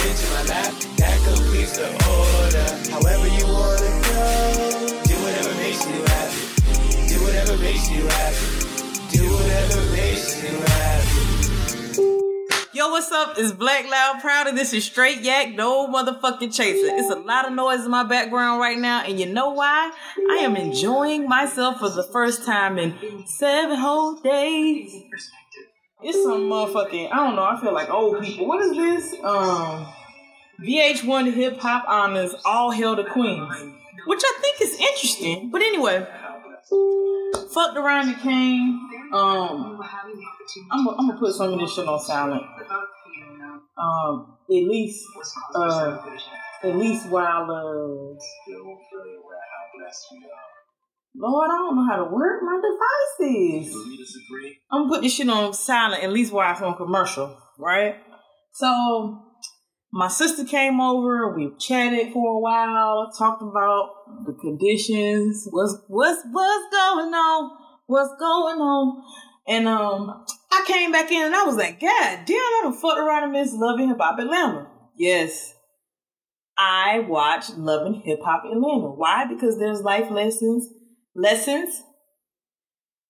bitch in my lap. That completes the order. However you wanna go. Do whatever makes you happy. Do whatever makes you happy. Do whatever makes you happy. Yo, what's up? It's Black Loud Proud, and this is Straight Yak, no motherfucking chaser. It's a lot of noise in my background right now, and you know why? I am enjoying myself for the first time in seven whole days. It's some motherfucking, I don't know, I feel like old people. What is this? Um, VH1 Hip Hop Honors All Hail the Queens, which I think is interesting. But anyway, fucked around and came. Um, I'm, gonna put some of this shit on silent. Um, at least, uh, at least while uh, Lord, I don't know how to work my devices. I'm gonna put this shit on silent at least while it's on commercial, right? So my sister came over, we chatted for a while, talked about the conditions, what's what's what's going on, what's going on. And um I came back in and I was like, God damn, I done fucked around and miss Love and Hip Hop Atlanta. Yes. I watched Love and Hip Hop Atlanta. Why? Because there's life lessons, lessons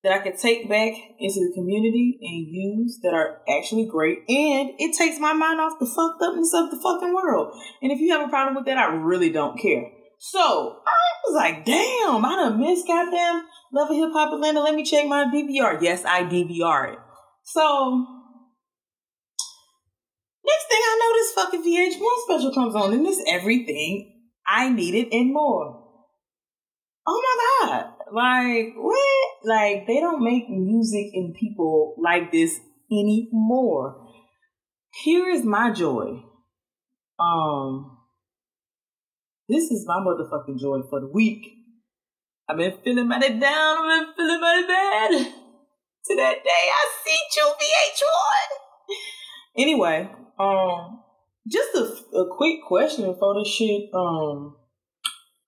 that I could take back into the community and use that are actually great. And it takes my mind off the fucked upness of the fucking world. And if you have a problem with that, I really don't care. So I was like, damn, I done missed goddamn Love and Hip Hop Atlanta. Let me check my DVR. Yes, I DVR it. So next thing I know, this fucking VH1 special comes on, and it's everything I needed and more. Oh my god! Like what? Like they don't make music and people like this anymore. Here is my joy. Um, this is my motherfucking joy for the week. I've been feeling mighty down. I've been feeling mighty bad. To that day, I see you, VH1. Anyway, um, just a, a quick question before this shit um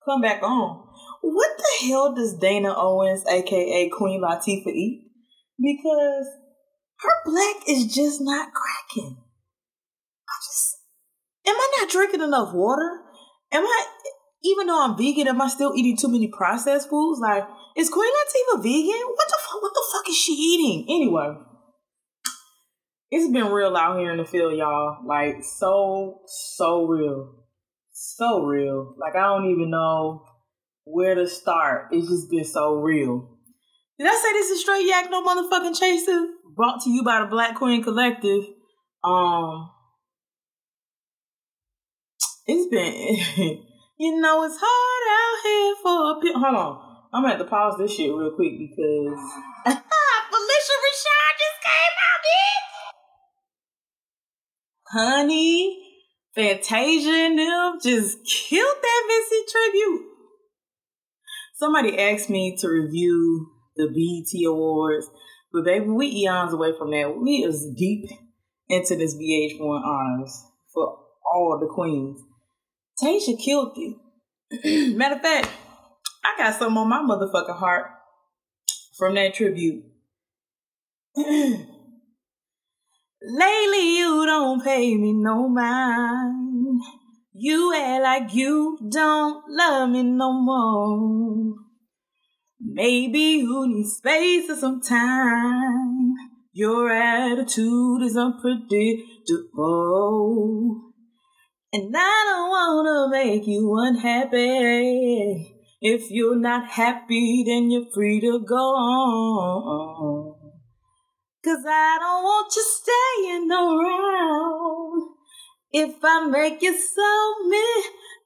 come back on. What hell does Dana Owens, aka Queen Latifah, eat? Because her black is just not cracking. I just am I not drinking enough water? Am I even though I'm vegan, am I still eating too many processed foods? Like, is Queen Latifah vegan? What the fuck? What the fuck is she eating? Anyway, it's been real out here in the field, y'all. Like, so so real, so real. Like, I don't even know where to start. It's just been so real. Did I say this is straight yak, no motherfucking chaser? Brought to you by the Black Queen Collective. Um, it's been. You know it's hard out here for a pe- Hold on. I'm gonna have to pause this shit real quick because Phylicia Rashad just came out, bitch. Honey, Fantasia and them just killed that Missy tribute. Somebody asked me to review the BET Awards, but baby, we eons away from that. We is deep into this VH1 honors for all the queens. Tasha killed it. Matter of fact, I got something on my motherfucking heart from that tribute. Lately, you don't pay me no mind. You act like you don't love me no more. Maybe you need space or some time. Your attitude is unpredictable. And I don't wanna make you unhappy. If you're not happy, then you're free to go on. Cause I don't want you staying around. If I make you so me,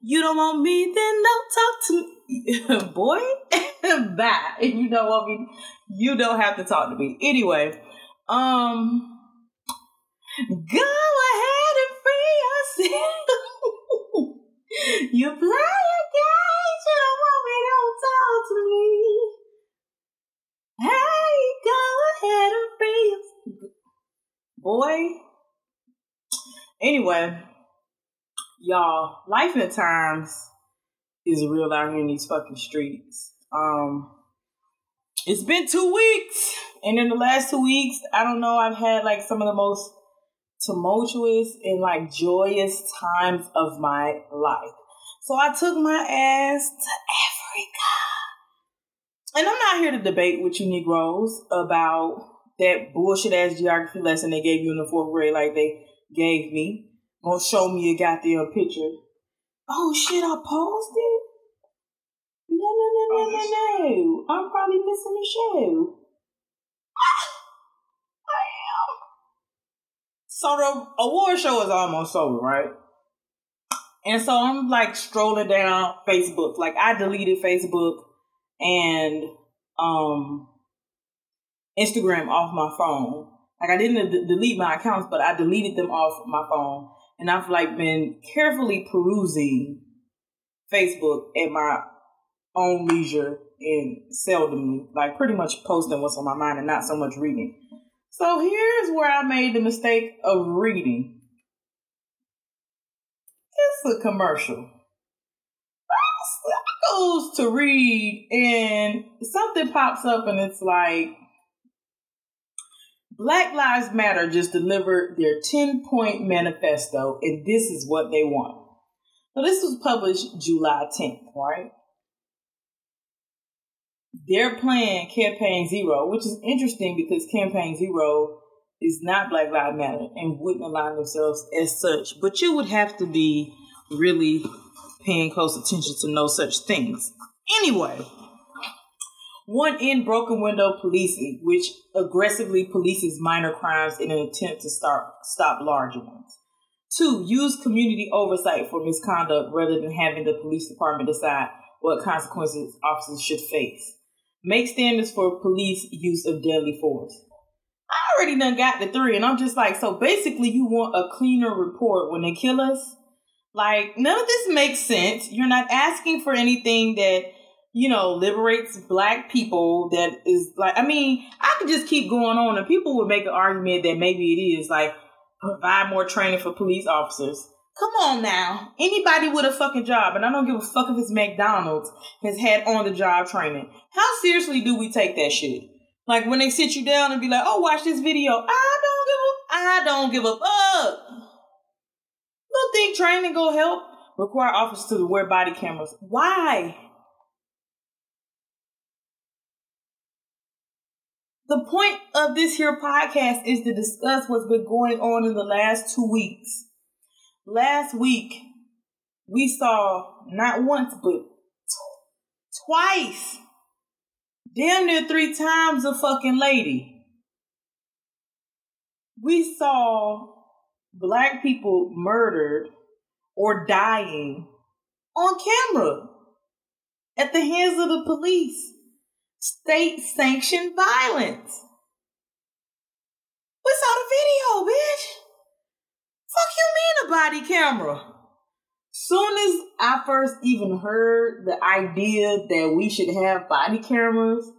you don't want me, then don't talk to me. Boy, bye. If you don't want me, you don't have to talk to me. Anyway, um, go ahead and free yourself. you play a game, you don't want me, don't talk to me. Hey, go ahead and free yourself. Boy. Anyway, y'all, life at times is real out here in these fucking streets. Um, it's been two weeks, and in the last two weeks, I don't know, I've had like some of the most tumultuous and like joyous times of my life. So I took my ass to Africa. And I'm not here to debate with you Negroes about that bullshit ass geography lesson they gave you in the fourth grade, like they gave me. Gonna show me a goddamn picture. Oh shit, I paused it? No, no, no, no, no, no. I'm probably missing the show. I am. So the award show is almost over, right? And so I'm like strolling down Facebook. Like I deleted Facebook and um Instagram off my phone. Like I didn't d- delete my accounts, but I deleted them off my phone. And I've like been carefully perusing Facebook at my own leisure and seldomly, like pretty much posting what's on my mind and not so much reading. So here's where I made the mistake of reading. It's a commercial. I goes to read and something pops up and it's like Black Lives Matter just delivered their 10 point manifesto, and this is what they want. So, this was published July 10th, right? They're playing Campaign Zero, which is interesting because Campaign Zero is not Black Lives Matter and wouldn't align themselves as such. But you would have to be really paying close attention to know such things. Anyway, one in broken window policing, which aggressively polices minor crimes in an attempt to start, stop larger ones. Two, use community oversight for misconduct rather than having the police department decide what consequences officers should face. Make standards for police use of deadly force. I already done got the three, and I'm just like, so basically, you want a cleaner report when they kill us? Like, none of this makes sense. You're not asking for anything that you know, liberates black people that is like, I mean, I could just keep going on and people would make an argument that maybe it is like provide more training for police officers. Come on now. Anybody with a fucking job, and I don't give a fuck if it's McDonald's, has had on the job training. How seriously do we take that shit? Like when they sit you down and be like, oh, watch this video. I don't give a, I don't give a fuck. Don't think training go help? Require officers to wear body cameras. Why? The point of this here podcast is to discuss what's been going on in the last two weeks. Last week, we saw not once, but twice, damn near three times a fucking lady. We saw black people murdered or dying on camera at the hands of the police state sanctioned violence. We saw the video, bitch. Fuck you mean a body camera? Soon as I first even heard the idea that we should have body cameras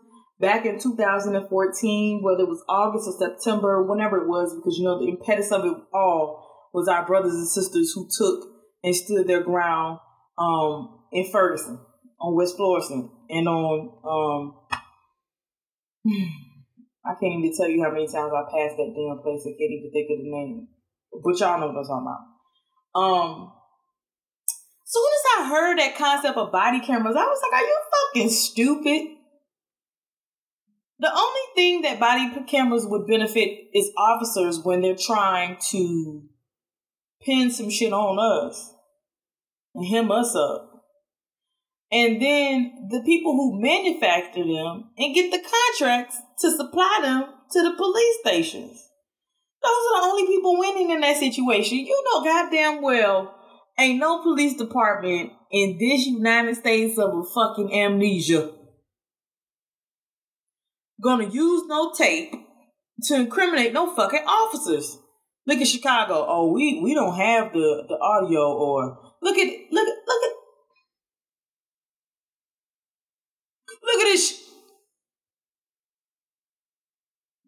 back in 2014, whether it was August or September, whenever it was, because you know the impetus of it all was our brothers and sisters who took and stood their ground um, in Ferguson on West Florissant and on um I can't even tell you how many times I passed that damn place. I can't even think of the name. But y'all know what I'm talking about. Um soon as I heard that concept of body cameras, I was like, are you fucking stupid? The only thing that body cameras would benefit is officers when they're trying to pin some shit on us and hem us up and then the people who manufacture them and get the contracts to supply them to the police stations. Those are the only people winning in that situation. You know goddamn well ain't no police department in this United States of a fucking amnesia gonna use no tape to incriminate no fucking officers. Look at Chicago. Oh, we we don't have the the audio or look at look at look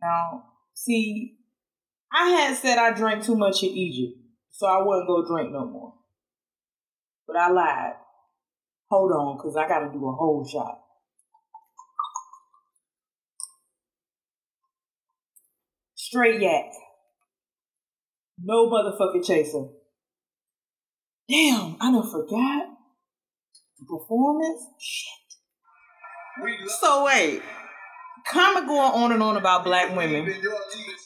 Now, see, I had said I drank too much in Egypt, so I wouldn't go drink no more. But I lied. Hold on, because I got to do a whole shot. Straight yak. No motherfucking chaser. Damn, I done forgot the performance. Shit. So wait, Common going on and on about black women.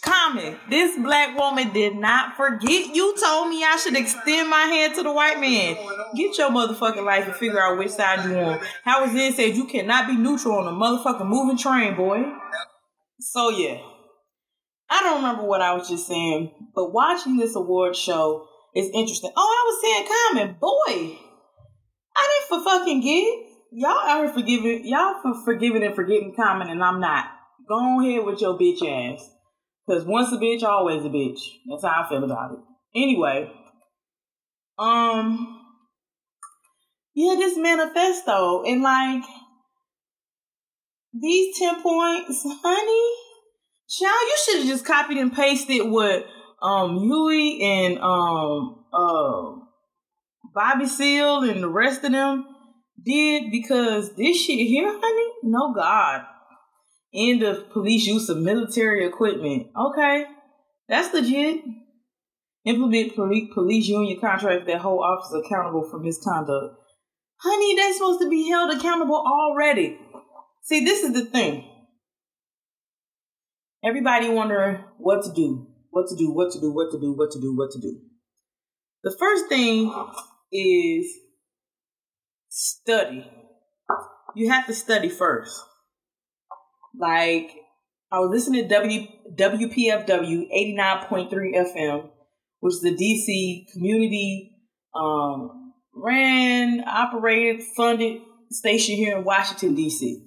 Common, this black woman did not forget. You told me I should extend my hand to the white man. Get your motherfucking life and figure out which side you on. Howard Zinn said you cannot be neutral on a motherfucking moving train, boy. So yeah. I don't remember what I was just saying, but watching this award show is interesting. Oh, I was saying Common, boy. I didn't for fucking get y'all are forgiving y'all for forgiving and forgetting Common, and I'm not. Go on ahead with your bitch ass. Cause once a bitch, always a bitch. That's how I feel about it. Anyway, um, yeah, this manifesto and like these ten points, honey. Child, you should have just copied and pasted what um Huey and um uh Bobby Seale and the rest of them did because this shit here, honey, no God. End of police use of military equipment. Okay, that's legit. Implement police union contract that hold officers accountable for misconduct. Honey, they're supposed to be held accountable already. See, this is the thing. Everybody wondering what to do, what to do, what to do, what to do, what to do, what to do. The first thing is study. You have to study first. Like I was listening to W WPFW 89.3 FM, which is the DC community um, ran, operated, funded station here in Washington DC.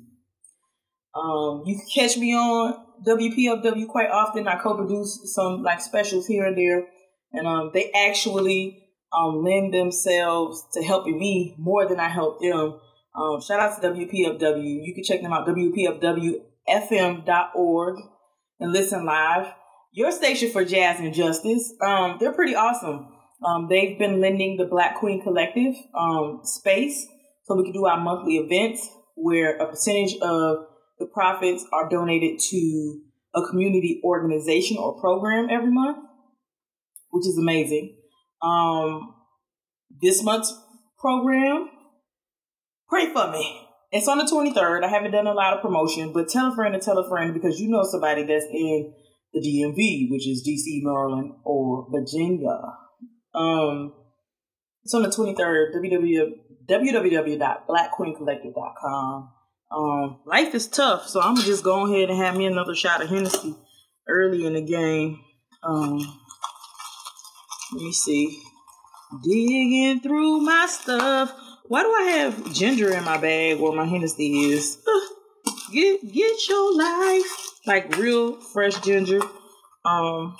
Um, you can catch me on WPFW quite often. I co-produce some like specials here and there, and um, they actually um, lend themselves to helping me more than I help them. Um, shout out to WPFW. You can check them out, WPFWFM.org, and listen live. Your station for jazz and justice. Um, they're pretty awesome. Um, they've been lending the Black Queen Collective um, space so we can do our monthly events where a percentage of the profits are donated to a community organization or program every month, which is amazing. Um, this month's program, pray for me. It's on the 23rd. I haven't done a lot of promotion, but tell a friend to tell a friend because you know somebody that's in the DMV, which is DC, Maryland, or Virginia. Um, it's on the 23rd, www, www.blackqueencollective.com. Um, life is tough, so I'm gonna just go ahead and have me another shot of Hennessy early in the game. Um, let me see. Digging through my stuff. Why do I have ginger in my bag where my Hennessy is? get get your life like real fresh ginger. Um,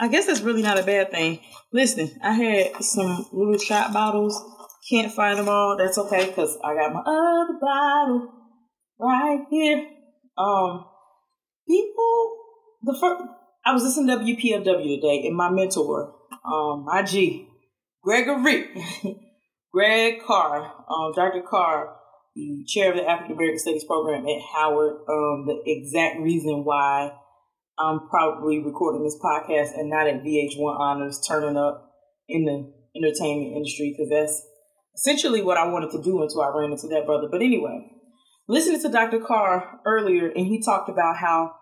I guess that's really not a bad thing. Listen, I had some little shot bottles. Can't find them all. That's okay because I got my other bottle right here. Um, people, the first I was listening to WPFW today, and my mentor, um, my G, Gregory, Greg Carr, um, Dr. Carr, the chair of the African American Studies program at Howard, um, the exact reason why I'm probably recording this podcast and not at VH1 Honors, turning up in the entertainment industry, because that's essentially what I wanted to do until I ran into that brother. But anyway, listening to Dr. Carr earlier, and he talked about how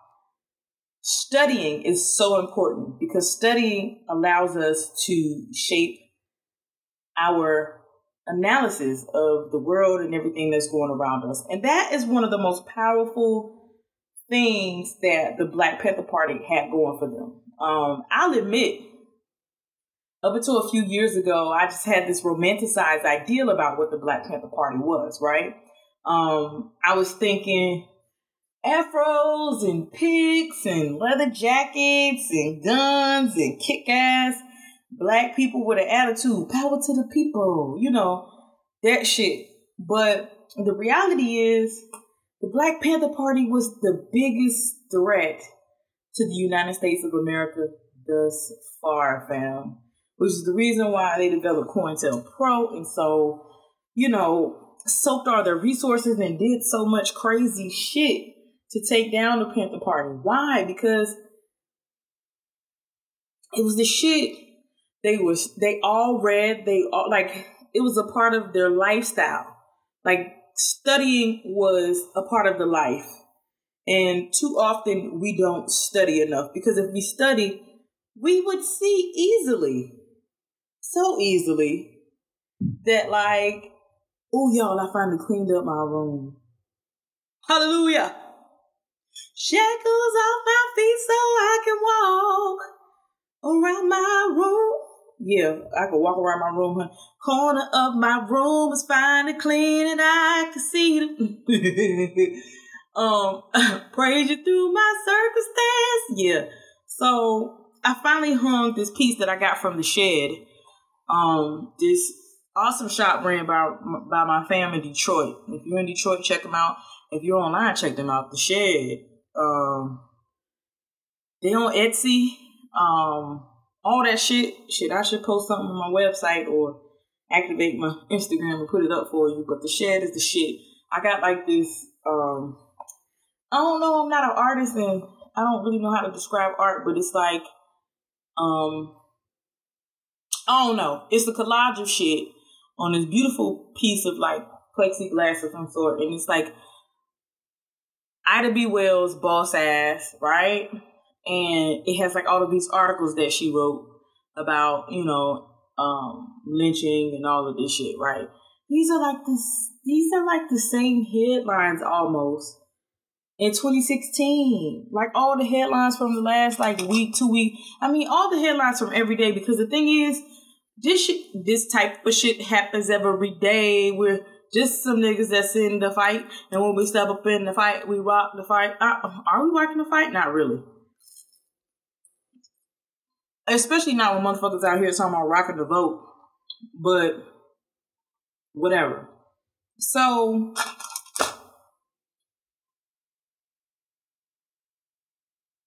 studying is so important because studying allows us to shape our analysis of the world and everything that's going around us. And that is one of the most powerful things that the Black Panther Party had going for them. Um, I'll admit, up until a few years ago, I just had this romanticized ideal about what the Black Panther Party was, right? Um, I was thinking, afros and pigs and leather jackets and guns and kick ass black people with an attitude, power to the people, you know, that shit. But the reality is, the Black Panther Party was the biggest threat to the United States of America thus far, fam. Which is the reason why they developed COINTELPRO and so, you know, soaked all their resources and did so much crazy shit to take down the Panther Party. Why? Because it was the shit they was they all read. They all like it was a part of their lifestyle. Like studying was a part of the life. And too often we don't study enough because if we study, we would see easily, so easily, that like, oh y'all, I finally cleaned up my room. Hallelujah. Shackles off my feet so I can walk around my room. Yeah, I could walk around my room. Corner of my room is fine and clean, and I can see it. um, praise you through my circumstance. Yeah. So I finally hung this piece that I got from the shed. Um, this awesome shop brand by by my fam in Detroit. If you're in Detroit, check them out. If you're online, check them out. The Shed. They on Etsy. Um, all that shit. Shit, I should post something on my website or activate my Instagram and put it up for you. But the Shed is the shit. I got like this. Um, I don't know. I'm not an artist and I don't really know how to describe art, but it's like, um, I don't know. It's a collage of shit on this beautiful piece of like plexiglass of some sort, and it's like Ida B. Wells' boss ass, right? And it has like all of these articles that she wrote about, you know, um, lynching and all of this shit, right? These are like this. These are like the same headlines almost in 2016. Like all the headlines from the last like week, two week. I mean, all the headlines from every day. Because the thing is, this shit, this type of shit happens every day. We're just some niggas that's in the fight, and when we step up in the fight, we rock the fight. Uh, are we rocking the fight? Not really. Especially not when motherfuckers out here talking about rocking the vote. But whatever. So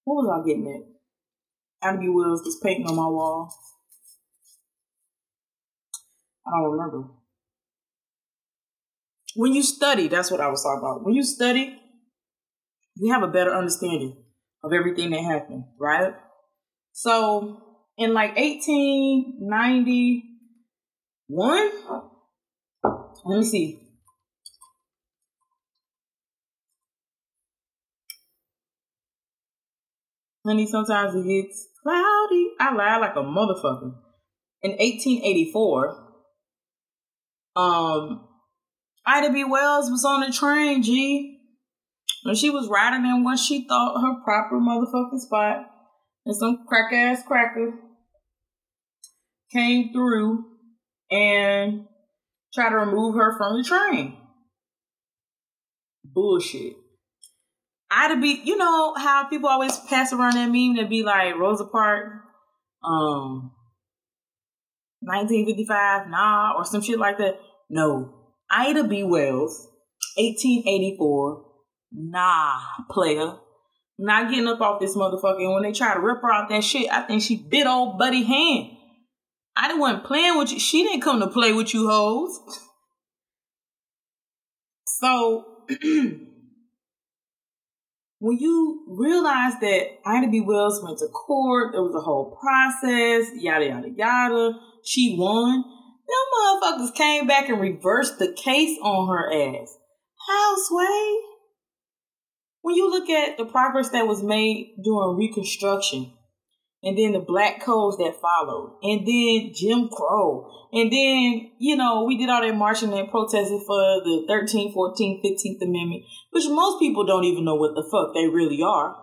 what was I getting at? B. Wells was painting on my wall. I don't remember. When you study, that's what I was talking about. When you study, you have a better understanding of everything that happened, right? So in like 1891, let me see. Honey, sometimes it gets cloudy. I lie like a motherfucker. In 1884, um, Ida B. Wells was on the train, G. And she was riding in what she thought her proper motherfucking spot. And some crack ass cracker came through and tried to remove her from the train. Bullshit. Ida B, you know how people always pass around that meme that be like Rosa Parks, um, 1955, nah, or some shit like that. No. Ida B. Wells, 1884. Nah, player. Not getting up off this motherfucker. And when they try to rip her out that shit, I think she bit old buddy hand. I didn't want playing with you. She didn't come to play with you hoes. So when you realize that Ida B. Wells went to court, there was a whole process, yada yada yada. She won. Them motherfuckers came back and reversed the case on her ass. How, Sway? When you look at the progress that was made during Reconstruction, and then the black codes that followed, and then Jim Crow, and then, you know, we did all that marching and protesting for the 13th, 14th, 15th Amendment, which most people don't even know what the fuck they really are.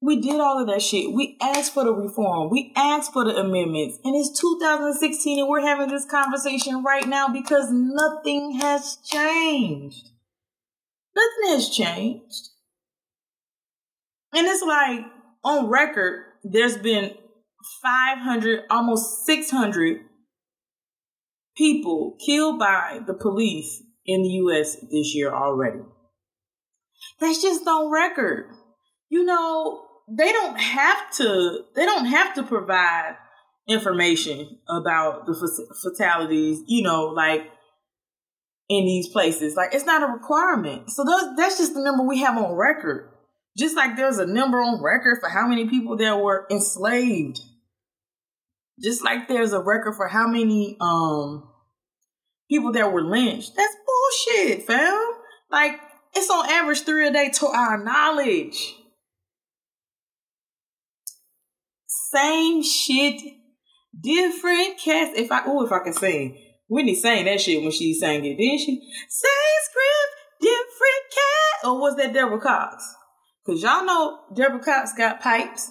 We did all of that shit. We asked for the reform. We asked for the amendments. And it's 2016 and we're having this conversation right now because nothing has changed. Nothing has changed. And it's like on record, there's been 500, almost 600 people killed by the police in the US this year already. That's just on record. You know, they don't have to they don't have to provide information about the fatalities you know like in these places like it's not a requirement so that's, that's just the number we have on record Just like there's a number on record for how many people that were enslaved. Just like there's a record for how many um people that were lynched. That's bullshit, fam. Like it's on average three a day to our knowledge. Same shit, different cast. If I oh, if I can sing, Whitney sang that shit when she sang it, didn't she? Same script, different cat. Or was that Deborah Cox? Cause y'all know Deborah Cox got pipes.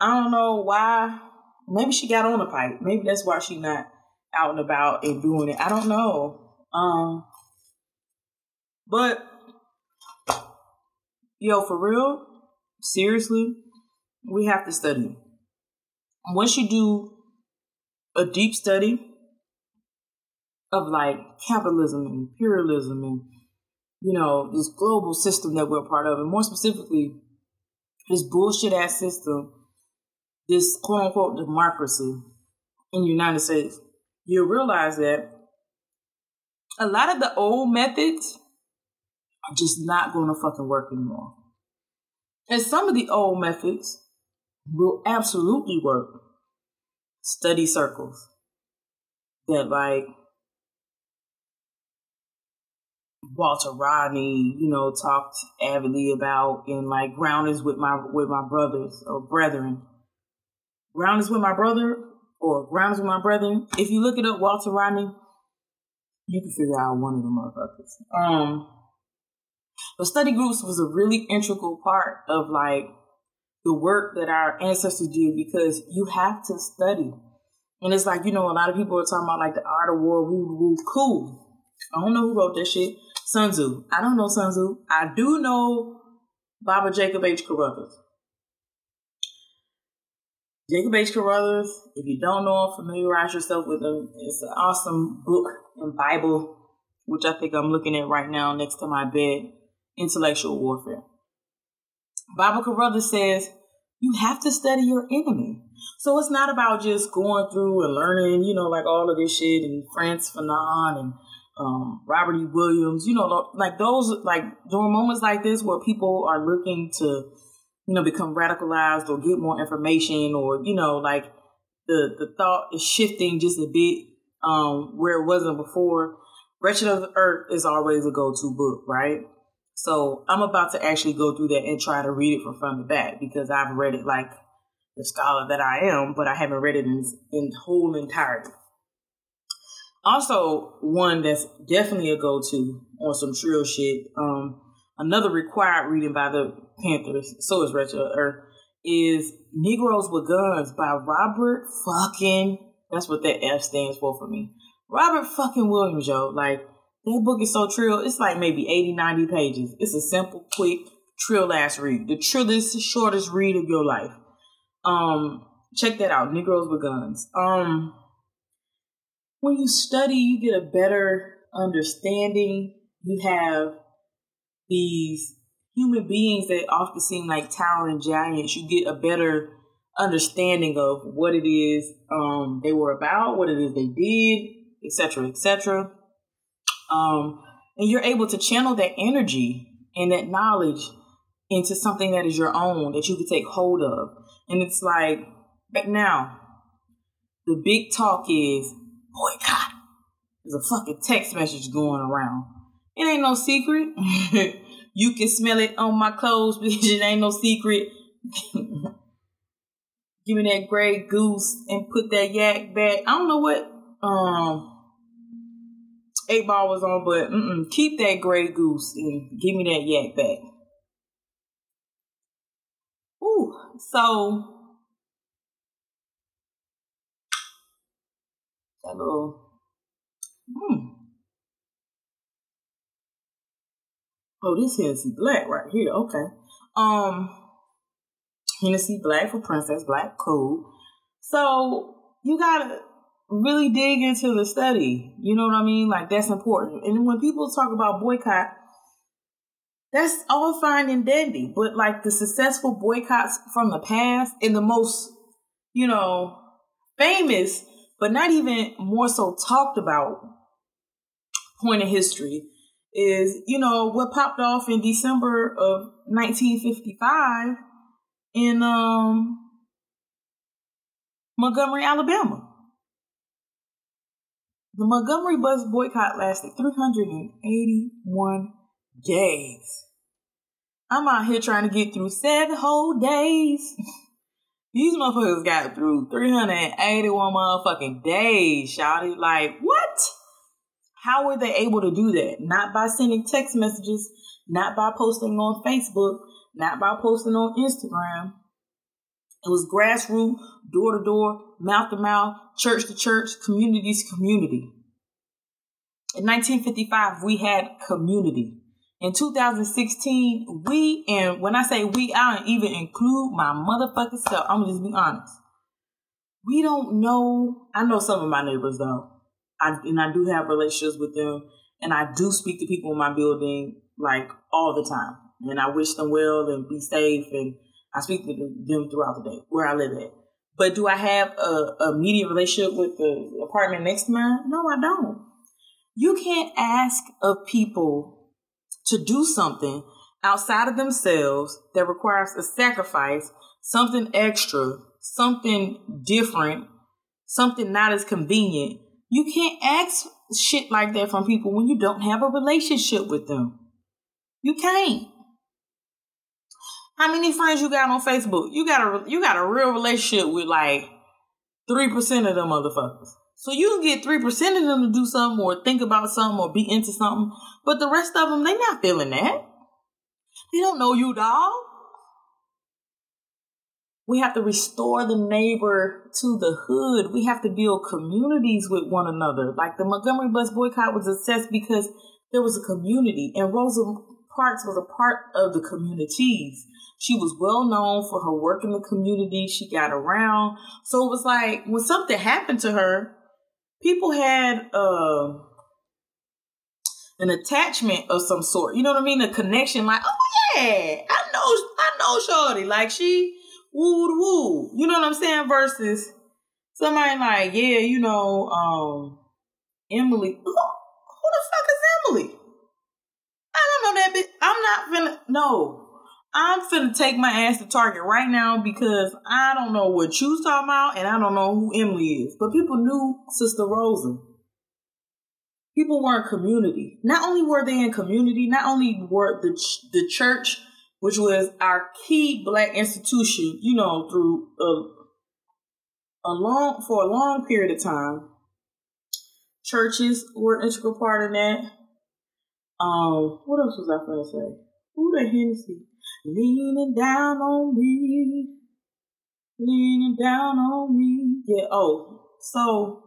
I don't know why. Maybe she got on a pipe. Maybe that's why she not out and about and doing it. I don't know. Um, but yo, for real, seriously, we have to study. Once you do a deep study of like capitalism and imperialism and you know this global system that we're part of, and more specifically, this bullshit ass system, this quote unquote democracy in the United States, you'll realize that a lot of the old methods are just not going to fucking work anymore. And some of the old methods will absolutely work. Study circles that like Walter Rodney, you know, talked avidly about in like grounders with my with my brothers or brethren. Grounders with my brother or grounders with my brethren. If you look it up, Walter Rodney, you can figure out one of the motherfuckers. Um, but study groups was a really integral part of like the work that our ancestors did because you have to study. And it's like, you know, a lot of people are talking about like the art of war, woo, woo, cool. I don't know who wrote that shit. Sun Tzu. I don't know Sun Tzu. I do know Baba Jacob H. Carruthers. Jacob H. Carruthers, if you don't know him, familiarize yourself with him. It's an awesome book and Bible, which I think I'm looking at right now next to my bed. Intellectual warfare. Baba Carruthers says you have to study your enemy. So it's not about just going through and learning, you know, like all of this shit and Frantz Fanon and um, Robert E. Williams, you know, like those, like during moments like this where people are looking to, you know, become radicalized or get more information or, you know, like the, the thought is shifting just a bit um, where it wasn't before. Wretched of the Earth is always a go-to book, right? So I'm about to actually go through that and try to read it from front to back because I've read it like the scholar that I am, but I haven't read it in, in whole entirety. Also, one that's definitely a go-to on some trill shit. Um, another required reading by the Panthers, so is Wretched Earth, is Negroes with Guns by Robert fucking, that's what that F stands for for me. Robert fucking Williams, yo. Like, that book is so trill. It's like maybe 80, 90 pages. It's a simple, quick, trill ass read. The trillest, shortest read of your life. Um, check that out. Negroes with Guns. Um, when you study, you get a better understanding. You have these human beings that often seem like towering giants. You get a better understanding of what it is um, they were about, what it is they did, etc., etc. Um, and you're able to channel that energy and that knowledge into something that is your own that you can take hold of. And it's like right now, the big talk is boycott. There's a fucking text message going around. It ain't no secret. you can smell it on my clothes, bitch. It ain't no secret. Give me that gray goose and put that yak back. I don't know what um eight ball was on, but keep that gray goose and give me that yak back. Ooh, so little hmm. Oh, this Hennessy Black right here. Okay. Um, Hennessy Black for Princess Black. Cool. So you gotta really dig into the study. You know what I mean? Like that's important. And when people talk about boycott, that's all fine and dandy. But like the successful boycotts from the past and the most, you know, famous, but not even more so talked about point in history is, you know, what popped off in December of 1955 in um Montgomery, Alabama. The Montgomery bus boycott lasted 381 days. I'm out here trying to get through seven whole days. These motherfuckers got through 381 motherfucking days, shouty. Like, what? How were they able to do that? Not by sending text messages, not by posting on Facebook, not by posting on Instagram. It was grassroots, door to door, mouth to mouth, church to church, community to community. In 1955, we had community. In 2016, we, and when I say we, I don't even include my motherfucking self. I'm gonna just be honest. We don't know. I know some of my neighbors though. I, and I do have relationships with them. And I do speak to people in my building like all the time. And I wish them well and be safe. And I speak to them throughout the day where I live at. But do I have a, a immediate relationship with the apartment next to mine? No, I don't. You can't ask of people to do something outside of themselves that requires a sacrifice, something extra, something different, something not as convenient. You can't ask shit like that from people when you don't have a relationship with them. You can't. How many friends you got on Facebook? You got a you got a real relationship with like three percent of them motherfuckers. So you can get three percent of them to do something or think about something or be into something, but the rest of them they not feeling that. They don't know you, dog. We have to restore the neighbor to the hood. We have to build communities with one another. Like the Montgomery bus boycott was assessed because there was a community, and Rosa Parks was a part of the communities. She was well known for her work in the community. She got around. So it was like when something happened to her, people had uh, an attachment of some sort. You know what I mean? A connection like, oh yeah, I know, I know Shorty. Like she woo woo. You know what I'm saying? Versus somebody like, yeah, you know, um, Emily. Who, the fuck is Emily? I don't know that bitch. I'm not finna. No, I'm finna take my ass to Target right now because I don't know what you's talking about and I don't know who Emily is. But people knew Sister Rosa. People were in community. Not only were they in community, not only were the ch- the church, which was our key black institution, you know, through a, a long for a long period of time. Churches were an integral part of that. Um, what else was I gonna say? Who the Hennessy? Leaning down on me. Leaning down on me. Yeah, oh. So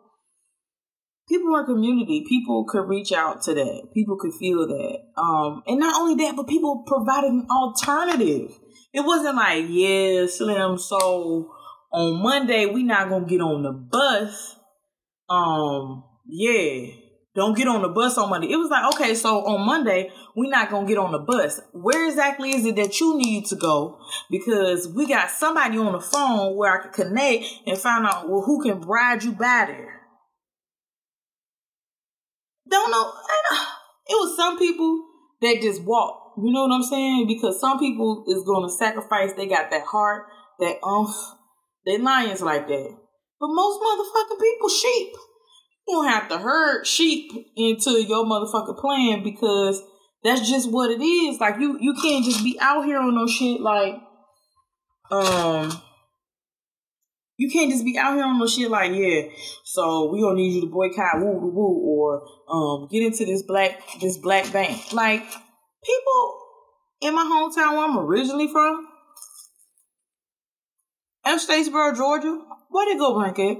people in community, people could reach out to that. People could feel that. Um, and not only that, but people provided an alternative. It wasn't like, yeah, Slim, so on Monday we not gonna get on the bus. Um, yeah, don't get on the bus on Monday. It was like, okay, so on Monday, we're not going to get on the bus. Where exactly is it that you need to go? Because we got somebody on the phone where I can connect and find out, well, who can ride you by there. Don't know. Uh, it was some people that just walk. You know what I'm saying? Because some people is going to sacrifice. They got that heart, that umph. They lions like that. But most motherfucking people sheep. Don't have to herd sheep into your motherfucking plan because that's just what it is. Like you, you can't just be out here on no shit like, um, you can't just be out here on no shit like, yeah. So we gonna need you to boycott woo woo woo or um get into this black this black bank. Like people in my hometown where I'm originally from, F. Statesboro, Georgia, where they go blanket?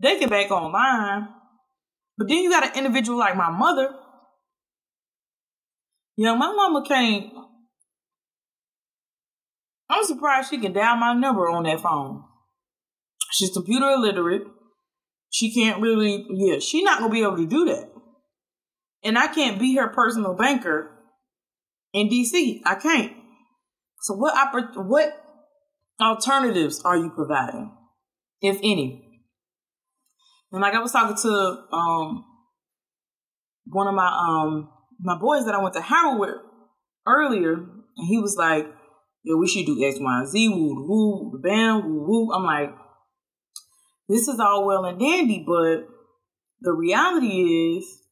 They get back online. But then you got an individual like my mother. You know, my mama can't. I'm surprised she can dial my number on that phone. She's computer illiterate. She can't really, yeah, she's not gonna be able to do that. And I can't be her personal banker in DC. I can't. So what oppor- what alternatives are you providing, if any? And like I was talking to um one of my um my boys that I went to Howard with earlier, and he was like, "Yo, we should do X, Y, and Z, woo, woo, the band, woo, woo." I'm like, "This is all well and dandy, but the reality is,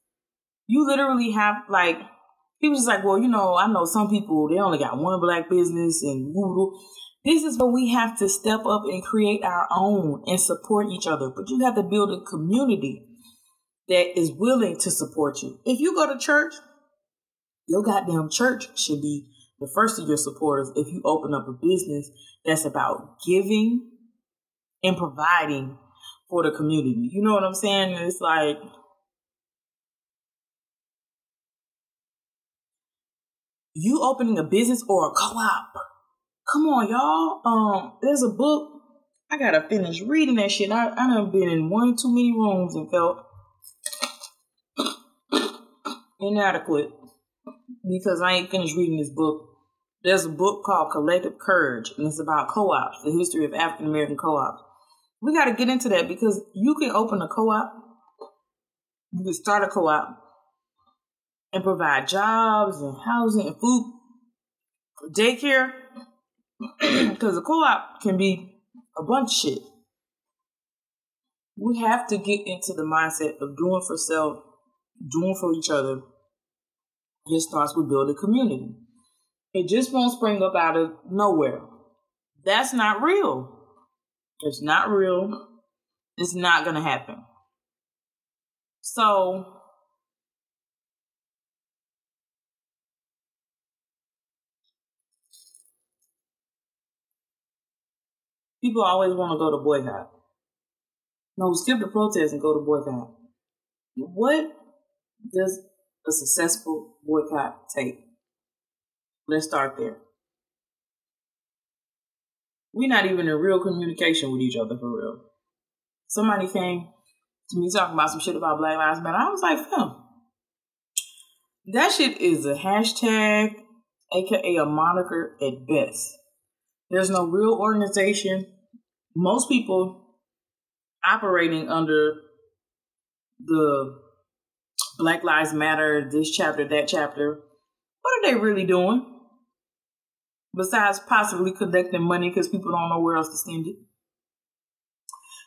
you literally have like." He was just like, "Well, you know, I know some people they only got one black business and woo, woo." This is where we have to step up and create our own and support each other. But you have to build a community that is willing to support you. If you go to church, your goddamn church should be the first of your supporters if you open up a business that's about giving and providing for the community. You know what I'm saying? It's like you opening a business or a co-op Come on, y'all. Um, there's a book. I gotta finish reading that shit. I, I done been in one too many rooms and felt inadequate because I ain't finished reading this book. There's a book called Collective Courage, and it's about co-ops, the history of African American co-ops. We got to get into that because you can open a co-op, you can start a co-op, and provide jobs and housing and food, daycare, because a co-op can be a bunch of shit. We have to get into the mindset of doing for self, doing for each other. It starts with building community. It just won't spring up out of nowhere. That's not real. It's not real. It's not going to happen. So, People always want to go to boycott. No, skip the protest and go to boycott. What does a successful boycott take? Let's start there. We're not even in real communication with each other for real. Somebody came to me talking about some shit about Black Lives Matter. I was like, fam, that shit is a hashtag, aka a moniker at best. There's no real organization. Most people operating under the Black Lives Matter, this chapter, that chapter, what are they really doing? Besides possibly collecting money because people don't know where else to send it.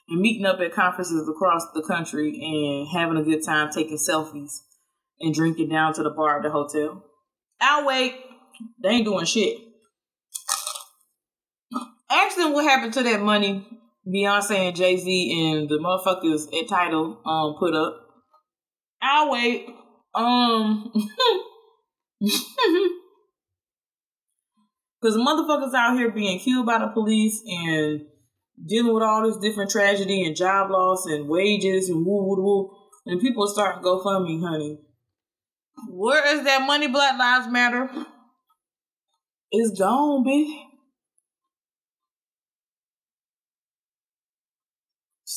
And meeting up at conferences across the country and having a good time taking selfies and drinking down to the bar at the hotel. I'll wait. They ain't doing shit. Ask them what happened to that money Beyonce and Jay Z and the motherfuckers at Tidal um put up. I'll wait. Um, because motherfuckers out here being killed by the police and dealing with all this different tragedy and job loss and wages and woo woo woo, and people start to go fund me, honey. Where is that money? Black Lives Matter. It's gone, bitch.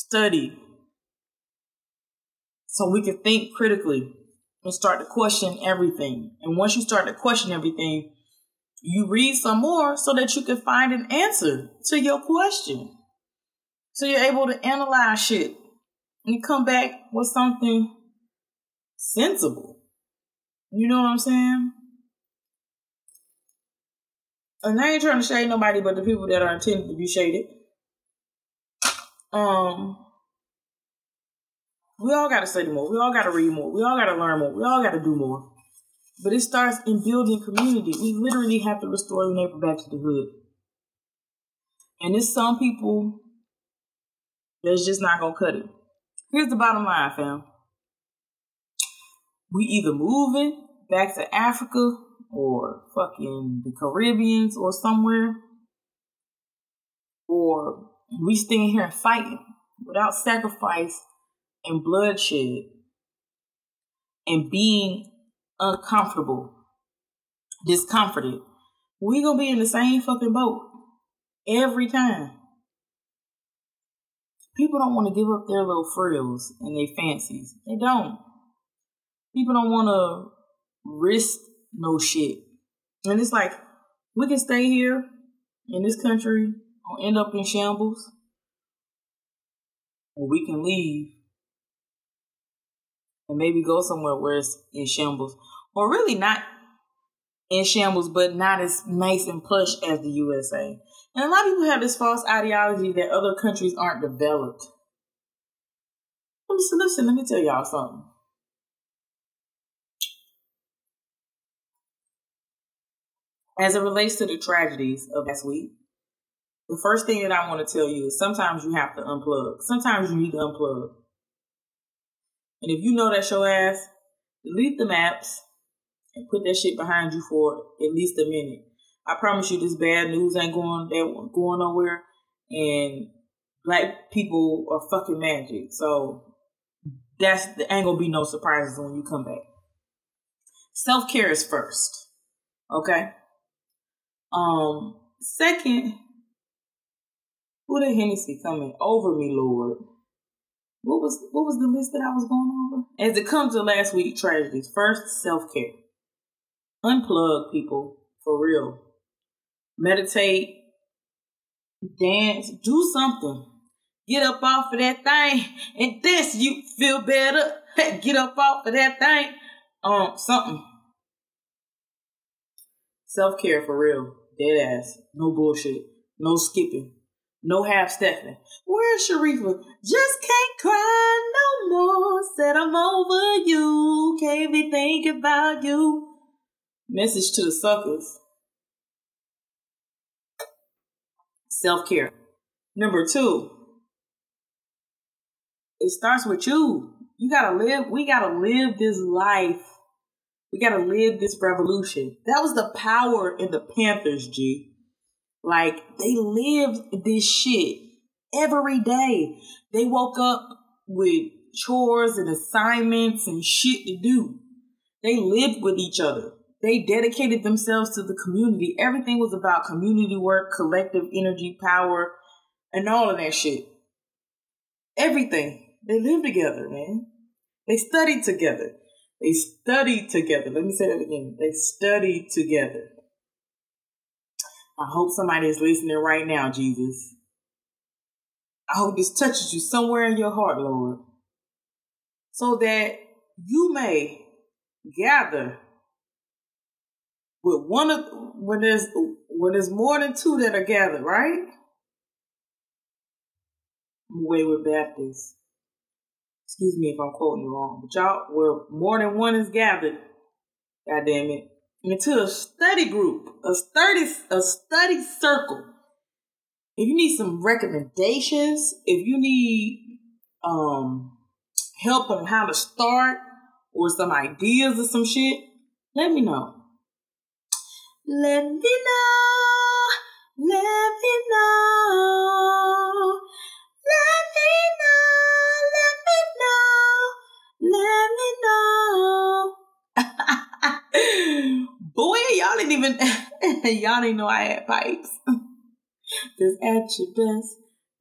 Study so we can think critically and start to question everything. And once you start to question everything, you read some more so that you can find an answer to your question. So you're able to analyze shit and come back with something sensible. You know what I'm saying? And I ain't trying to shade nobody but the people that are intended to be shaded um, we all got to study more. We all got to read more. We all got to learn more. We all got to do more. But it starts in building community. We literally have to restore the neighbor back to the hood. And it's some people that's just not gonna cut it. Here's the bottom line, fam. We either moving back to Africa or fucking the Caribbeans or somewhere, or we stand here and fighting without sacrifice and bloodshed and being uncomfortable, discomforted, we gonna be in the same fucking boat every time. People don't want to give up their little frills and their fancies. They don't. People don't want to risk no shit. And it's like, we can stay here in this country or end up in shambles, or we can leave and maybe go somewhere where it's in shambles, or really not in shambles, but not as nice and plush as the USA. And a lot of people have this false ideology that other countries aren't developed. Listen, listen, let me tell y'all something. As it relates to the tragedies of last week, the first thing that I want to tell you is sometimes you have to unplug. Sometimes you need to unplug. And if you know that's your ass, delete the maps and put that shit behind you for at least a minute. I promise you, this bad news ain't going that going nowhere, and black people are fucking magic. So that's the ain't gonna be no surprises when you come back. Self care is first, okay. Um, second, who the Hennessy coming over me, Lord? What was what was the list that I was going over? As it comes to last week tragedies, first self care. Unplug people for real. Meditate, dance, do something. Get up off of that thing and dance. You feel better. Get up off of that thing. Um, something. Self care for real. Dead ass. No bullshit. No skipping. No half stepping. Where's Sharifa? Just can't cry no more. Said I'm over you. Can't be thinking about you. Message to the suckers. Self care. Number two, it starts with you. You gotta live, we gotta live this life. We gotta live this revolution. That was the power in the Panthers, G. Like, they lived this shit every day. They woke up with chores and assignments and shit to do. They lived with each other. They dedicated themselves to the community. Everything was about community work, collective energy, power, and all of that shit. Everything. They lived together, man. They studied together. They studied together. Let me say that again. They studied together. I hope somebody is listening right now, Jesus. I hope this touches you somewhere in your heart, Lord, so that you may gather with one of when there's when there's more than two that are gathered, right? I'm away with Baptists. Excuse me if I'm quoting wrong, but y'all, where more than one is gathered, God damn it, into a study group, a study, a study circle. If you need some recommendations, if you need um help on how to start or some ideas or some shit, let me know. Let me know, let me know, let me know, let me know, let me know. Boy, y'all didn't even, y'all didn't know I had pipes. Just at your best,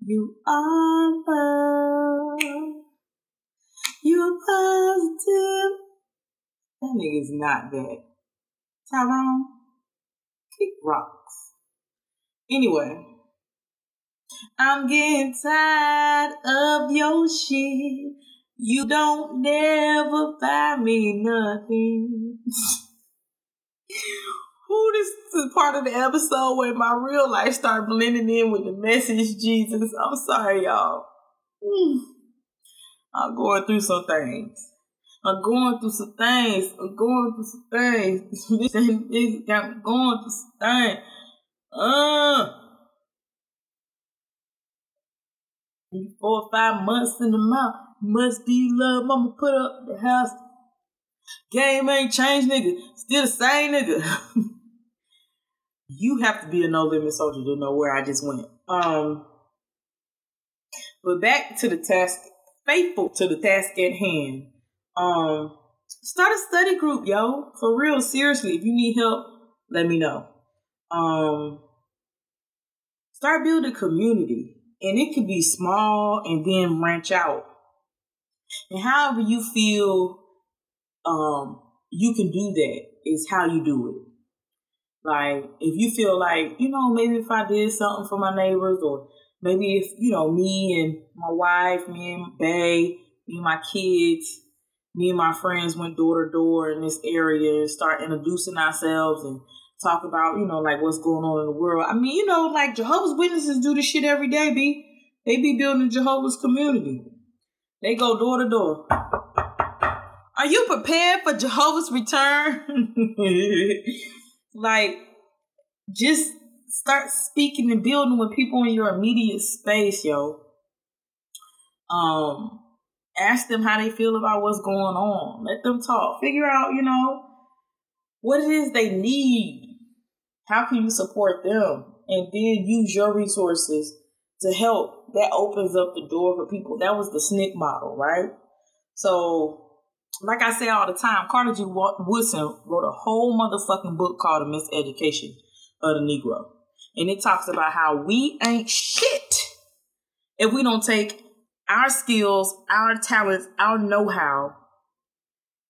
you are love. You're positive. That nigga's not that. Tyrone, kick rocks. Anyway, I'm getting tired of your shit. You don't never buy me nothing. Who this is part of the episode where my real life started blending in with the message, Jesus. I'm sorry, y'all. Hmm. I'm going through some things. I'm going through some things. I'm going through some things. This bitch got me going through some things. Uh. Four or five months in the mouth. Must be love. Mama put up the house. Game ain't changed, nigga. Still the same nigga. you have to be a no limit soldier to know where I just went. Um. But back to the task, faithful to the task at hand. Um, start a study group, yo. For real, seriously. If you need help, let me know. Um, start building community, and it could be small and then branch out. And however you feel, um, you can do that is how you do it. Like if you feel like you know maybe if I did something for my neighbors, or maybe if you know me and my wife, me and Bay, me and my kids me and my friends went door to door in this area and start introducing ourselves and talk about, you know, like what's going on in the world. I mean, you know, like Jehovah's Witnesses do this shit every day, B. They be building Jehovah's community. They go door to door. Are you prepared for Jehovah's return? like, just start speaking and building with people in your immediate space, yo. Um, ask them how they feel about what's going on. Let them talk. Figure out, you know, what it is they need. How can you support them? And then use your resources to help. That opens up the door for people. That was the SNCC model, right? So, like I say all the time, Carter G. Woodson wrote a whole motherfucking book called The Miseducation of the Negro. And it talks about how we ain't shit if we don't take our skills, our talents, our know how,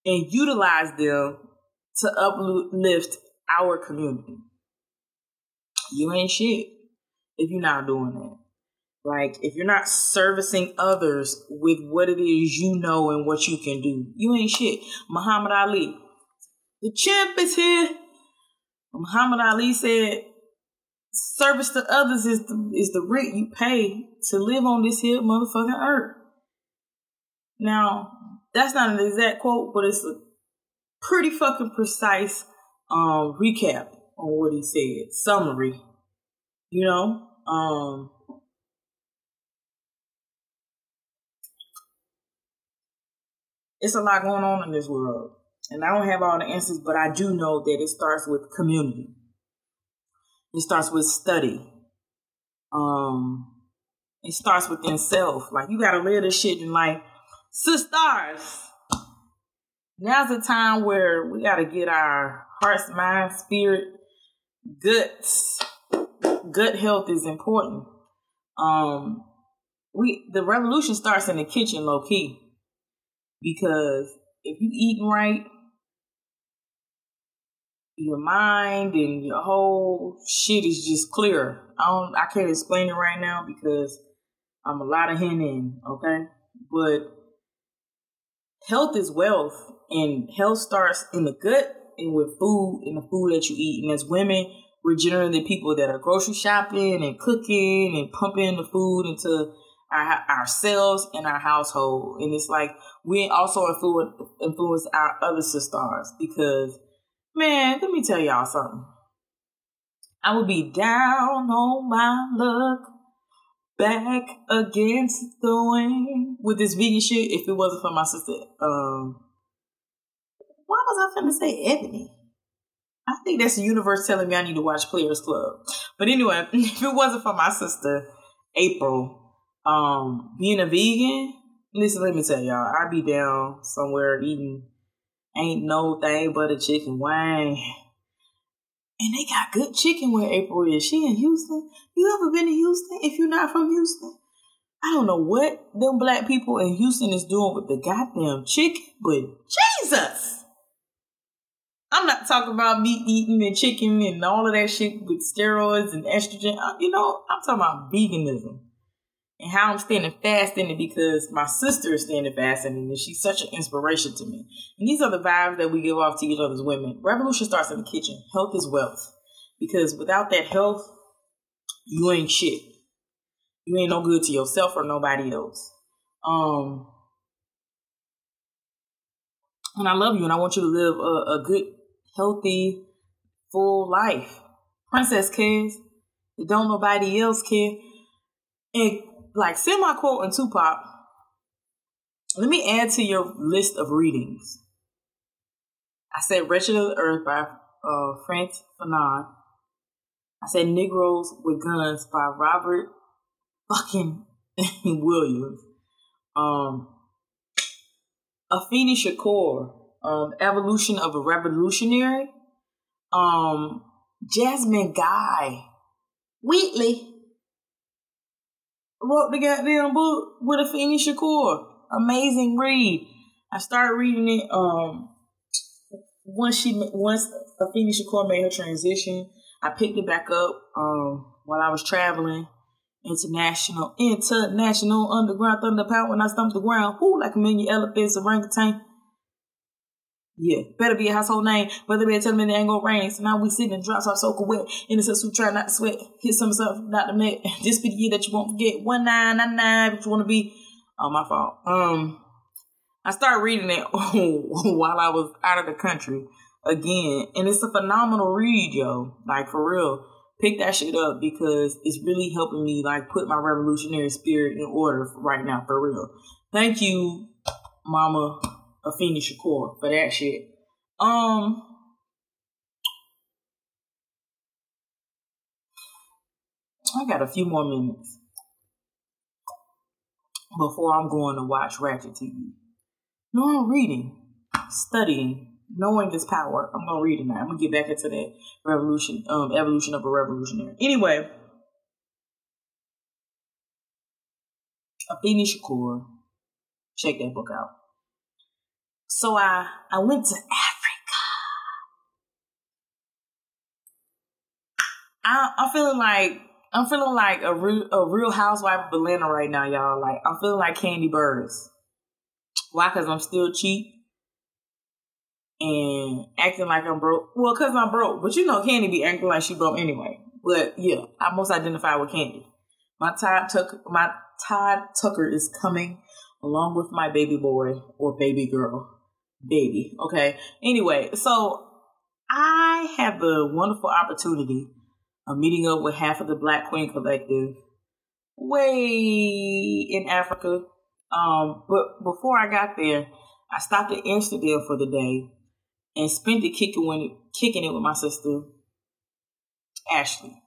and utilize them to uplift our community. You ain't shit if you're not doing that. Like, if you're not servicing others with what it is you know and what you can do, you ain't shit. Muhammad Ali, the champ is here. Muhammad Ali said, service to others is the, is the rent you pay to live on this here motherfucking earth. Now, that's not an exact quote, but it's a pretty fucking precise um, recap on what he said, summary. You know, um, it's a lot going on in this world. And I don't have all the answers, but I do know that it starts with community. It starts with study. Um, it starts within self. Like you gotta live this shit in life. Sisters, now's the time where we gotta get our hearts, mind, spirit, guts. Gut health is important. Um, we the revolution starts in the kitchen, low key, because if you eating right, your mind and your whole shit is just clear. I don't I can't explain it right now because I'm a lot of hen in, okay? But health is wealth and health starts in the gut and with food and the food that you eat. And as women, we're generally people that are grocery shopping and cooking and pumping the food into our, ourselves and our household. And it's like we also influence, influence our other sisters because Man, let me tell y'all something. I would be down on my luck, back against the wind with this vegan shit if it wasn't for my sister. Um, why was I finna say Ebony? I think that's the universe telling me I need to watch Players Club. But anyway, if it wasn't for my sister April, um, being a vegan, listen, let me tell y'all, I'd be down somewhere eating ain't no thing but a chicken wing. And they got good chicken where April is. She in Houston. You ever been to Houston? If you're not from Houston, I don't know what them black people in Houston is doing with the goddamn chicken, but Jesus! I'm not talking about meat eating and chicken and all of that shit with steroids and estrogen. Uh, you know, I'm talking about veganism and how I'm standing fast in it because my sister is standing fast in it and she's such an inspiration to me. And these are the vibes that we give off to each other as women. Revolution starts in the kitchen. Health is wealth. Because without that health, you ain't shit. You ain't no good to yourself or nobody else. Um and I love you and I want you to live a, a good, healthy, full life. Princess cares. Don't nobody else care. And like semi quote and Tupac. Let me add to your list of readings. I said Wretched of the Earth by uh, Frantz Fanon. I said Negroes with Guns by Robert fucking Williams. Um, Afeni Shakur, um, Evolution of a Revolutionary. Um, Jasmine Guy, Wheatley wrote the goddamn book with a Afeni Shakur. Amazing read. I started reading it um once she once Afeni Shakur made her transition. I picked it back up um while I was traveling international international underground thunder power when I stumped the ground. Whoo like a million elephants orangutan. Yeah, better be a household name. Whether be tell me it ain't gonna rain. So now we sitting in drops are soaking wet. Innocents who try not to sweat. Hit some stuff not to make. This be the year that you won't forget. One nine nine nine. But you wanna be. Oh, my fault. Um, I started reading it while I was out of the country again, and it's a phenomenal read, yo. Like for real, pick that shit up because it's really helping me like put my revolutionary spirit in order right now, for real. Thank you, Mama Afeni Shakur, for that shit. Um. I got a few more minutes before I'm going to watch Ratchet TV. No, I'm reading, studying, knowing this power. I'm gonna read it now. I'm gonna get back into that revolution, um, evolution of a revolutionary. Anyway, Afeni Shakur, check that book out. So I I went to Africa. I I'm feeling like I'm feeling like a real a real housewife of Atlanta right now, y'all. Like I'm feeling like Kandi Burruss. Why? Cause I'm still cheap and acting like I'm broke. Well, cause I'm broke. But you know, Kandi be acting like she broke anyway. But yeah, I most identify with Kandi. My Todd Tucker, my Todd Tucker is coming along with my baby boy or baby girl, baby. Okay. Anyway, so I have the wonderful opportunity of meeting up with half of the Black Queen Collective way in Africa. Um, but before I got there, I stopped at Amsterdam for the day and spent it kicking it, kicking it with my sister, Ashley.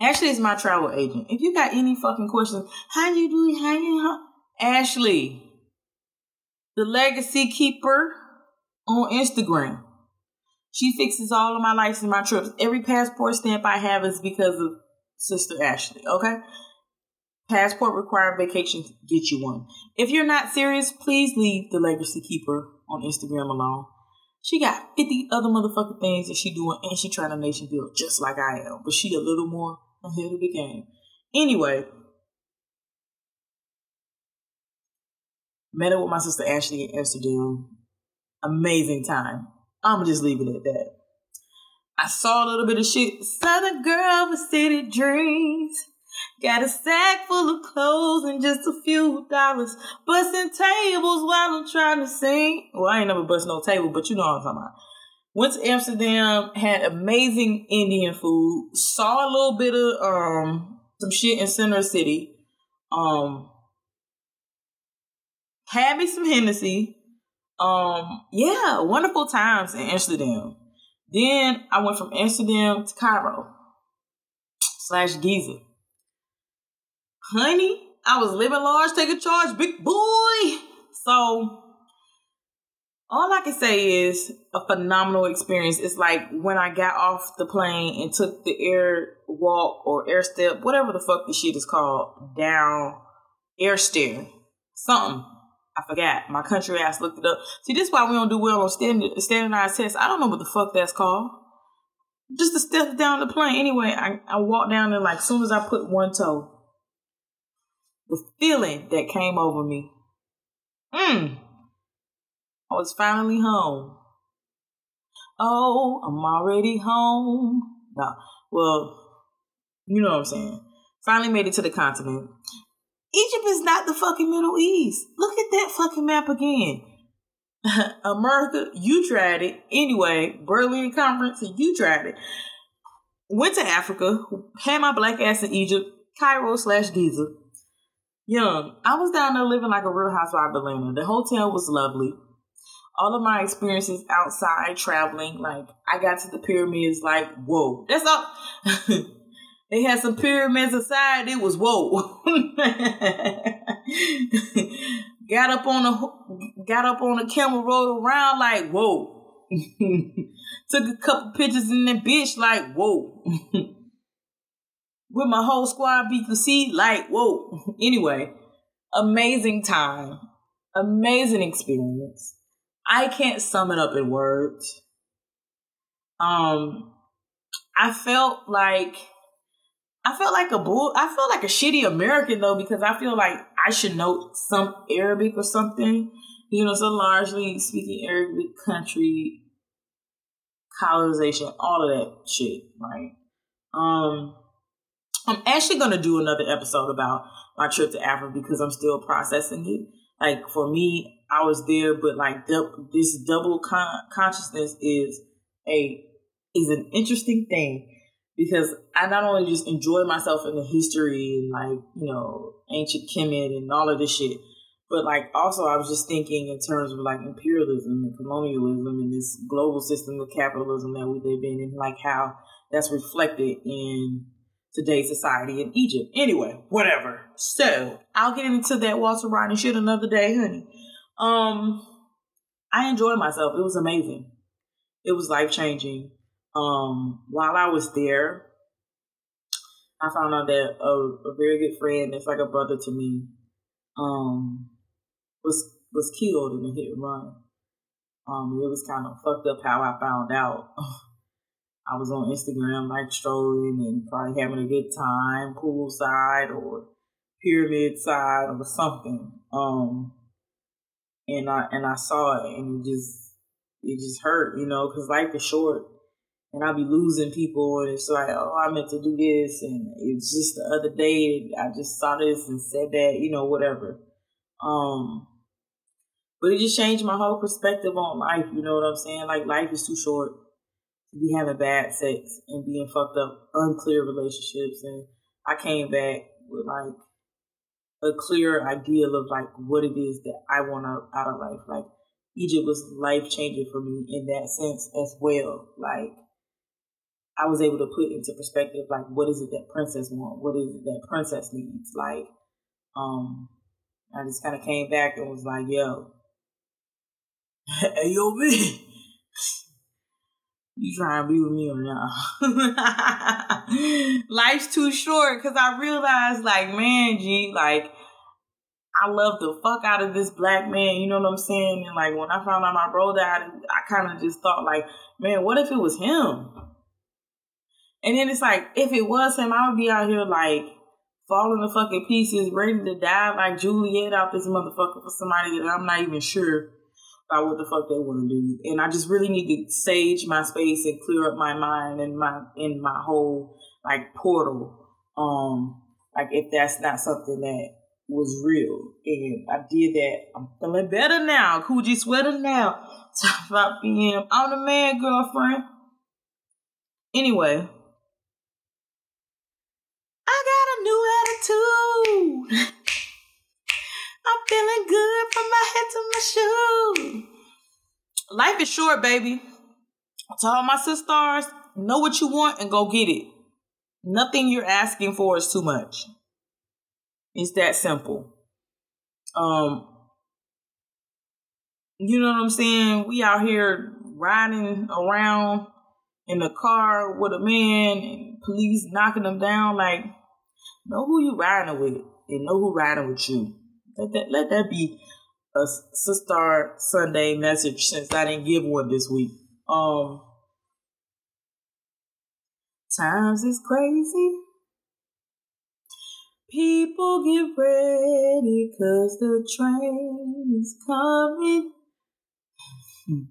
Ashley is my travel agent. If you got any fucking questions, how you doing? How you? How? Ashley, the legacy keeper on Instagram. She fixes all of my lights and my trips. Every passport stamp I have is because of Sister Ashley. Okay. Passport required vacation, get you one. If you're not serious, please leave the Legacy Keeper on Instagram alone. She got 50 other motherfucking things that she doing and she trying to nation build just like I am. But she a little more ahead of the game. Anyway, met up with my sister Ashley in Amsterdam. Amazing time. I'ma just leave it at that. I saw a little bit of shit. Southern girl with city dreams. Got a sack full of clothes and just a few dollars. Busting tables while I'm trying to sing. Well, I ain't never bust no table, but you know what I'm talking about. Went to Amsterdam, had amazing Indian food. Saw a little bit of um some shit in Center City. Um had me some Hennessy. Um, yeah, wonderful times in Amsterdam. Then I went from Amsterdam to Cairo slash Giza honey, I was living large, taking charge, big boy. So all I can say is a phenomenal experience. It's like when I got off the plane and took the air walk or air step, whatever the fuck the shit is called, down air stair, something. I forgot. My country ass looked it up. See, this is why we don't do well on standard, standardized tests. I don't know what the fuck that's called. Just to step down the plane. Anyway, I, I walked down there like as soon as I put one toe the feeling that came over me. Mmm. I was finally home. Oh, I'm already home. No, well, you know what I'm saying. Finally made it to the continent. Egypt is not the fucking Middle East. Look at that fucking map again. America, you tried it. Anyway, Berlin Conference, you tried it. Went to Africa, had my black ass in Egypt, Cairo slash Giza young, I was down there living like a real housewife of Atlanta. The hotel was lovely. All of my experiences outside traveling, like I got to the pyramids, like whoa, that's all. they had some pyramids aside. It was whoa. got up on a got up on a camel, rode around like whoa. Took a couple pictures in that bitch, like whoa. with my whole squad be the see like whoa anyway amazing time amazing experience i can't sum it up in words um i felt like i felt like a bull i felt like a shitty american though because i feel like i should know some arabic or something You know, so largely speaking Arabic country, colonization, all of that shit, right? Um, I'm actually gonna do another episode about my trip to Africa because I'm still processing it. Like for me, I was there, but like du- this double con- consciousness is a is an interesting thing because I not only just enjoy myself in the history and like you know ancient Kemet and all of this shit, but like also I was just thinking in terms of like imperialism and colonialism and this global system of capitalism that we live in and like how that's reflected in today's society in Egypt. Anyway, whatever. So I'll get into that Walter Rodney shit another day, honey. Um, I enjoyed myself. It was amazing. It was life changing. Um, while I was there, I found out that a, a very good friend, that's like a brother to me, um, was was killed in a hit and run. Um, it was kind of fucked up how I found out. I was on Instagram, like strolling and probably having a good time, poolside or pyramid side or something. Um, and I and I saw it, and it just it just hurt, you know, because life is short, and I'll be losing people, and it's like, oh, I meant to do this, and it's just the other day I just saw this and said that, you know, whatever. Um, but it just changed my whole perspective on life. You know what I'm saying? Like life is too short to be having bad sex and being fucked up, unclear relationships. And I came back with like a clear idea of like what it is that I want out of life. Like Egypt was life changing for me in that sense as well. Like I was able to put into perspective like what is it that princess want? What is it that princess needs? Like, um, I just kind of came back and was like, yo, me. You trying to be with me or not? Life's too short because I realized, like, man, G, like, I love the fuck out of this black man. You know what I'm saying? And like, when I found out my bro died, I kind of just thought, like, man, what if it was him? And then it's like, if it was him, I would be out here like falling to fucking pieces, ready to die like Juliet out this motherfucker for somebody that I'm not even sure about what the fuck they want to do. And I just really need to sage my space and clear up my mind and my in my whole like portal. Um, like if that's not something that was real. And I did that. I'm feeling better now. Coochie sweater now. Top about being I'm the man, girlfriend. Anyway. I got a attitude. I'm feeling good from my head to my shoes. Life is short, baby. To all my sisters, know what you want and go get it. Nothing you're asking for is too much. It's that simple. Um, you know what I'm saying? We out here riding around in a car with a man and police knocking them down. Like, know who you riding with and know who riding with you. Let that let that be a Sister Sunday message since I didn't give one this week. Um, times is crazy. People get ready cause the train is coming.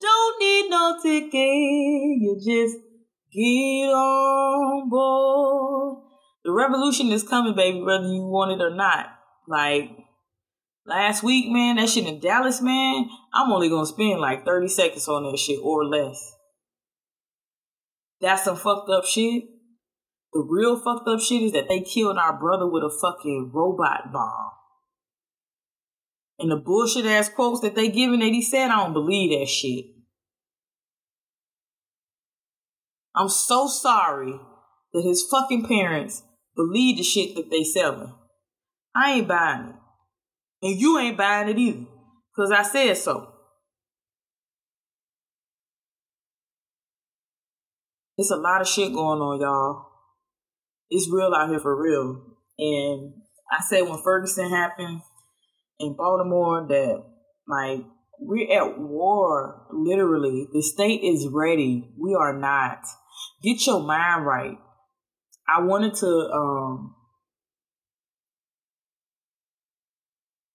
Don't need no ticket, you just get on board. The revolution is coming, baby, whether you want it or not. Like last week, man, that shit in Dallas, man, I'm only gonna spend like 30 seconds on that shit or less. That's some fucked up shit. The real fucked up shit is that they killed our brother with a fucking robot bomb. And the bullshit ass quotes that they giving that he said, I don't believe that shit. I'm so sorry that his fucking parents believe the shit that they selling. I ain't buying it. And you ain't buying it either. Cause I said so. It's a lot of shit going on, y'all. It's real out here for real. And I said when Ferguson happened in Baltimore that like we're at war, literally. The state is ready. We are not. Get your mind right. I wanted to um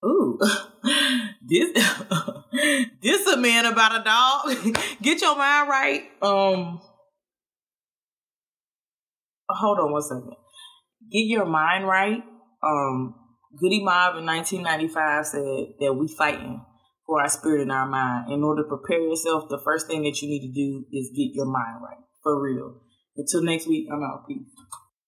Ooh, this this a man about a dog. Get your mind right. Um, hold on one second. Get your mind right. Um, Goodie Mob in 1995 said that we fighting for our spirit and our mind. In order to prepare yourself, the first thing that you need to do is get your mind right. For real. Until next week, I'm out. Peace.